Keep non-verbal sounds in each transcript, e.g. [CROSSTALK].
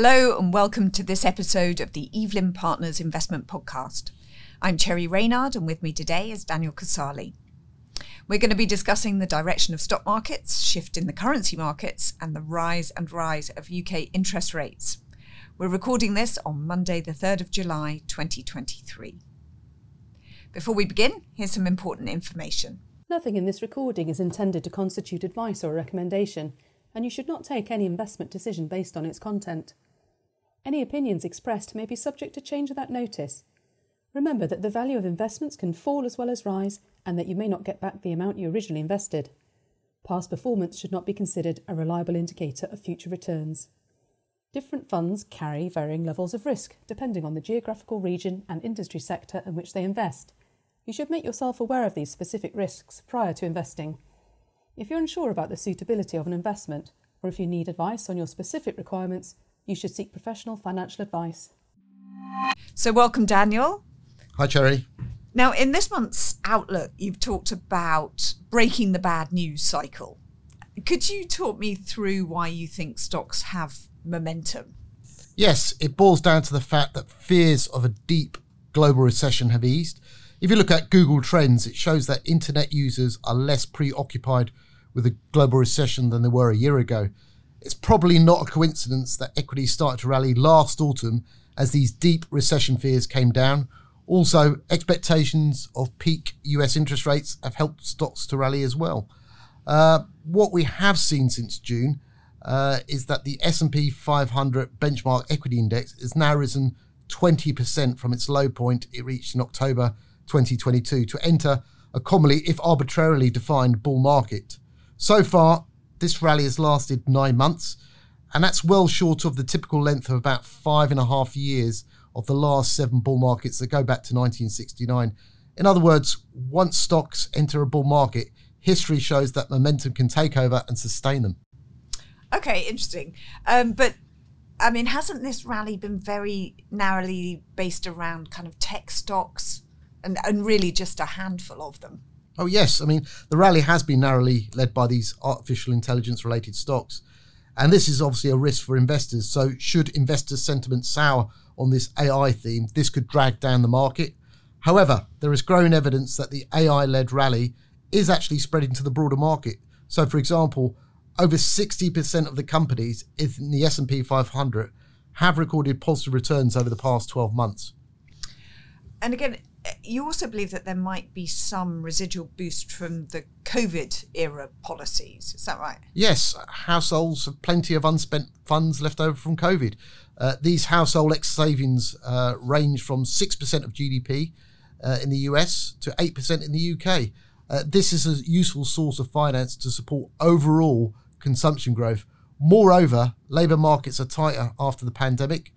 Hello, and welcome to this episode of the Evelyn Partners Investment Podcast. I'm Cherry Reynard, and with me today is Daniel Casali. We're going to be discussing the direction of stock markets, shift in the currency markets, and the rise and rise of UK interest rates. We're recording this on Monday, the 3rd of July, 2023. Before we begin, here's some important information. Nothing in this recording is intended to constitute advice or recommendation and you should not take any investment decision based on its content. Any opinions expressed may be subject to change without notice. Remember that the value of investments can fall as well as rise, and that you may not get back the amount you originally invested. Past performance should not be considered a reliable indicator of future returns. Different funds carry varying levels of risk depending on the geographical region and industry sector in which they invest. You should make yourself aware of these specific risks prior to investing. If you're unsure about the suitability of an investment, or if you need advice on your specific requirements, you should seek professional financial advice. So, welcome, Daniel. Hi, Cherry. Now, in this month's Outlook, you've talked about breaking the bad news cycle. Could you talk me through why you think stocks have momentum? Yes, it boils down to the fact that fears of a deep global recession have eased. If you look at Google Trends, it shows that internet users are less preoccupied with a global recession than they were a year ago. It's probably not a coincidence that equities started to rally last autumn as these deep recession fears came down. Also, expectations of peak US interest rates have helped stocks to rally as well. Uh, what we have seen since June uh, is that the S&P 500 benchmark equity index has now risen 20% from its low point it reached in October 2022 to enter a commonly, if arbitrarily defined, bull market. So far, this rally has lasted nine months, and that's well short of the typical length of about five and a half years of the last seven bull markets that go back to 1969. In other words, once stocks enter a bull market, history shows that momentum can take over and sustain them. Okay, interesting. Um, but I mean, hasn't this rally been very narrowly based around kind of tech stocks and, and really just a handful of them? Oh, yes. I mean, the rally has been narrowly led by these artificial intelligence related stocks. And this is obviously a risk for investors. So, should investor sentiment sour on this AI theme, this could drag down the market. However, there is growing evidence that the AI led rally is actually spreading to the broader market. So, for example, over 60% of the companies in the S&P 500 have recorded positive returns over the past 12 months. And again, you also believe that there might be some residual boost from the COVID era policies. Is that right? Yes, households have plenty of unspent funds left over from COVID. Uh, these household excess savings uh, range from 6% of GDP uh, in the US to 8% in the UK. Uh, this is a useful source of finance to support overall consumption growth. Moreover, labour markets are tighter after the pandemic.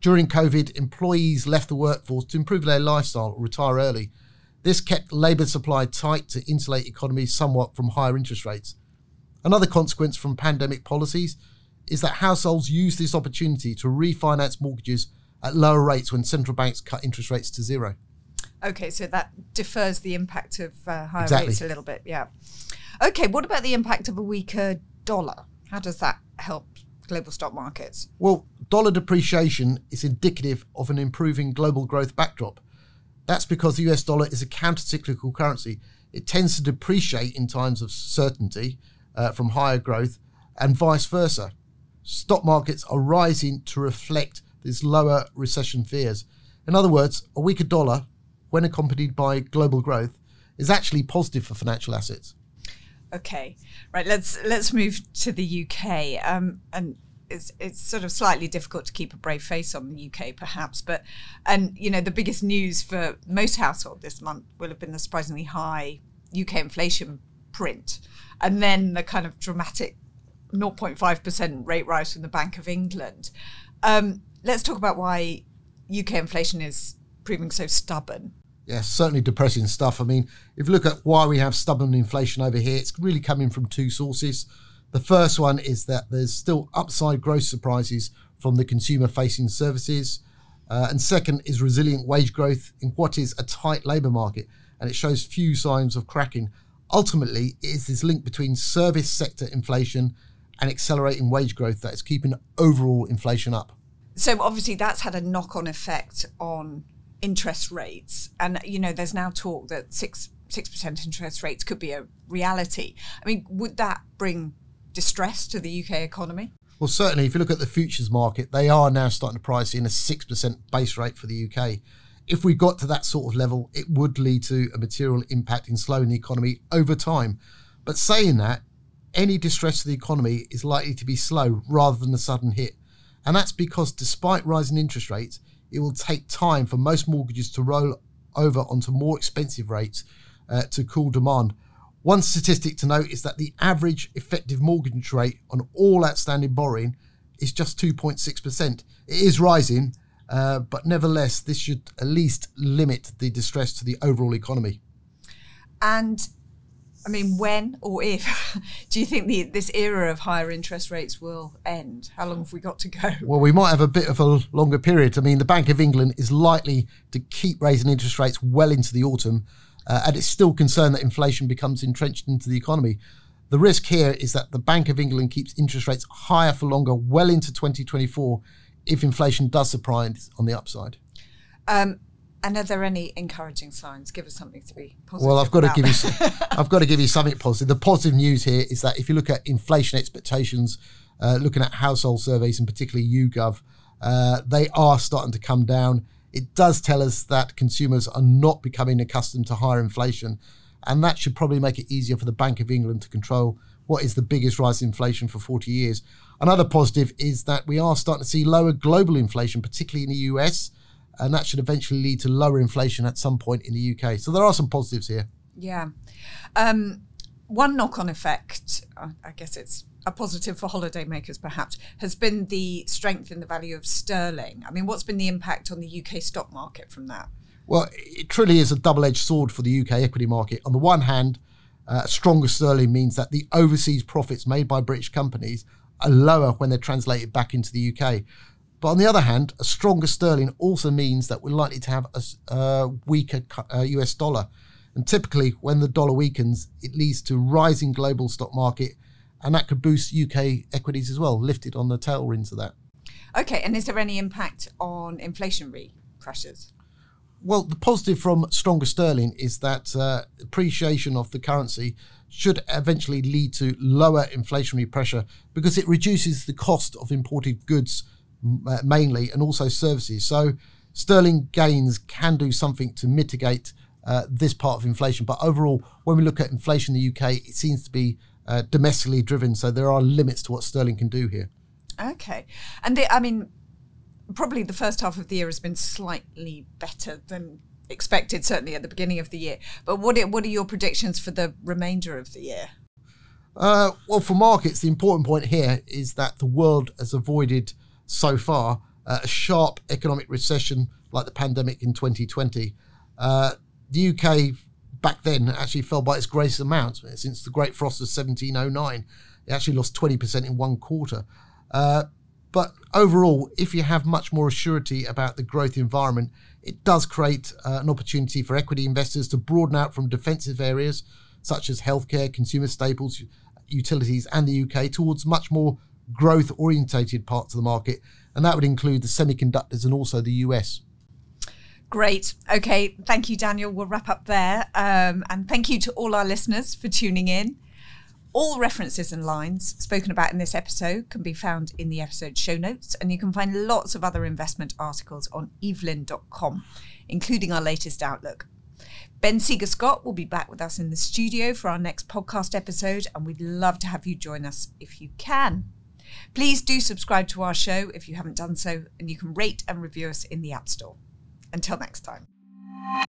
During COVID, employees left the workforce to improve their lifestyle or retire early. This kept labour supply tight to insulate economies somewhat from higher interest rates. Another consequence from pandemic policies is that households use this opportunity to refinance mortgages at lower rates when central banks cut interest rates to zero. Okay, so that defers the impact of uh, higher Exactly. rates a little bit. Yeah. Okay, what about the impact of a weaker dollar? How does that help global stock markets? Well, dollar depreciation is indicative of an improving global growth backdrop. That's because the US dollar is a counter-cyclical currency. It tends to depreciate in times of certainty uh, from higher growth and vice versa. Stock markets are rising to reflect these lower recession fears. In other words, a weaker dollar, when accompanied by global growth, is actually positive for financial assets. Okay, right. Let's let's move to the UK. Um, and it's it's sort of slightly difficult to keep a brave face on the UK, perhaps. But and you know the biggest news for most households this month will have been the surprisingly high UK inflation print, and then the kind of dramatic 0.5 percent rate rise from the Bank of England. Um, let's talk about why UK inflation is proving so stubborn. Yeah, certainly depressing stuff. I mean, if you look at why we have stubborn inflation over here, it's really coming from two sources. The first one is that there's still upside growth surprises from the consumer facing services. Uh, and second is resilient wage growth in what is a tight labour market, and it shows few signs of cracking. Ultimately, it is this link between service sector inflation and accelerating wage growth that is keeping overall inflation up. so obviously that's had a knock-on effect on interest rates, and you know there's now talk that six six percent interest rates could be a reality. I mean, would that bring distress to the UK economy? Well, certainly, if you look at the futures market, they are now starting to price in a 6% base rate for the UK. If we got to that sort of level, it would lead to a material impact in slowing the economy over time. But saying that, any distress to the economy is likely to be slow rather than a sudden hit. And that's because despite rising interest rates, it will take time for most mortgages to roll over onto more expensive rates uh, to cool demand. One statistic to note is that the average effective mortgage rate on all outstanding borrowing is just 2.6%. It is rising, uh, but nevertheless, this should at least limit the distress to the overall economy. And I mean, when or if [LAUGHS] do you think the, this era of higher interest rates will end? How long have we got to go? Well, we might have a bit of a longer period. I mean, the Bank of England is likely to keep raising interest rates well into the autumn uh, and it's still concerned that inflation becomes entrenched into the economy. The risk here is that the Bank of England keeps interest rates higher for longer, well into 2024, if inflation does surprise on the upside. Um, and are there any encouraging signs? Give us something to be positive. Well, I've got about. to give you, [LAUGHS] I've got to give you something positive. The positive news here is that if you look at inflation expectations, uh, looking at household surveys and particularly YouGov, uh, they are starting to come down it does tell us that consumers are not becoming accustomed to higher inflation. And that should probably make it easier for the Bank of England to control what is the biggest rise in inflation for 40 years. Another positive is that we are starting to see lower global inflation, particularly in the US, and that should eventually lead to lower inflation at some point in the UK. So there are some positives here. Yeah. Um, one knock on effect, I guess it's a positive for holidaymakers perhaps has been the strength in the value of sterling. I mean, what's been the impact on the UK stock market from that? Well, it truly is a double edged sword for the UK equity market. On the one hand, uh, stronger sterling means that the overseas profits made by British companies are lower when they're translated back into the UK. But on the other hand, a stronger sterling also means that we're likely to have a, a weaker uh, US dollar. And typically, when the dollar weakens, it leads to rising global stock market and that could boost UK equities as well, lifted on the tailwinds of that. Okay, and is there any impact on inflationary pressures? Well, the positive from stronger sterling is that uh, appreciation of the currency should eventually lead to lower inflationary pressure because it reduces the cost of imported goods uh, mainly and also services. So sterling gains can do something to mitigate uh, this part of inflation. But overall, when we look at inflation in the UK, it seems to be uh, domestically driven. So there are limits to what sterling can do here. Okay, and the, I mean, probably the first half of the year has been slightly better than expected, certainly at the beginning of the year. But what are, what are your predictions for the remainder of the year? Uh, well, for markets, the important point here is that the world has avoided so far uh, a sharp economic recession like the pandemic in 2020. Uh, the UK back then actually fell by its greatest amount since the Great Frost of 1709. It actually lost 20% in one quarter. Uh, but overall, if you have much more surety about the growth environment, it does create uh, an opportunity for equity investors to broaden out from defensive areas such as healthcare, consumer staples, utilities, and the UK towards much more growth orientated parts of the market. And that would include the semiconductors and also the US. Great. Okay. Thank you, Daniel. We'll wrap up there. Um, and thank you to all our listeners for tuning in. All references and lines spoken about in this episode can be found in the episode show notes, and you can find lots of other investment articles on evelyn.com, including our latest outlook. Ben Seager-Scott will be back with us in the studio for our next podcast episode, and we'd love to have you join us if you can. Please do subscribe to our show if you haven't done so, and you can rate and review us in the App Store. Until next time.